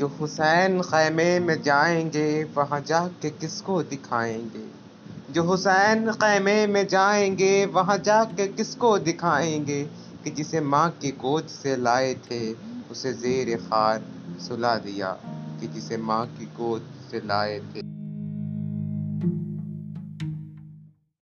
जो हुसैन खैमे में जाएँगे, वहाँ जाके किसको दिखाएँगे? जो हुसैन खैमे में जाएँगे, वहाँ जाके किसको दिखाएँगे? कि जिसे माँ की गोद से लाए थे, उसे जेर खार सुला दिया, कि जिसे माँ की गोद से लाए थे।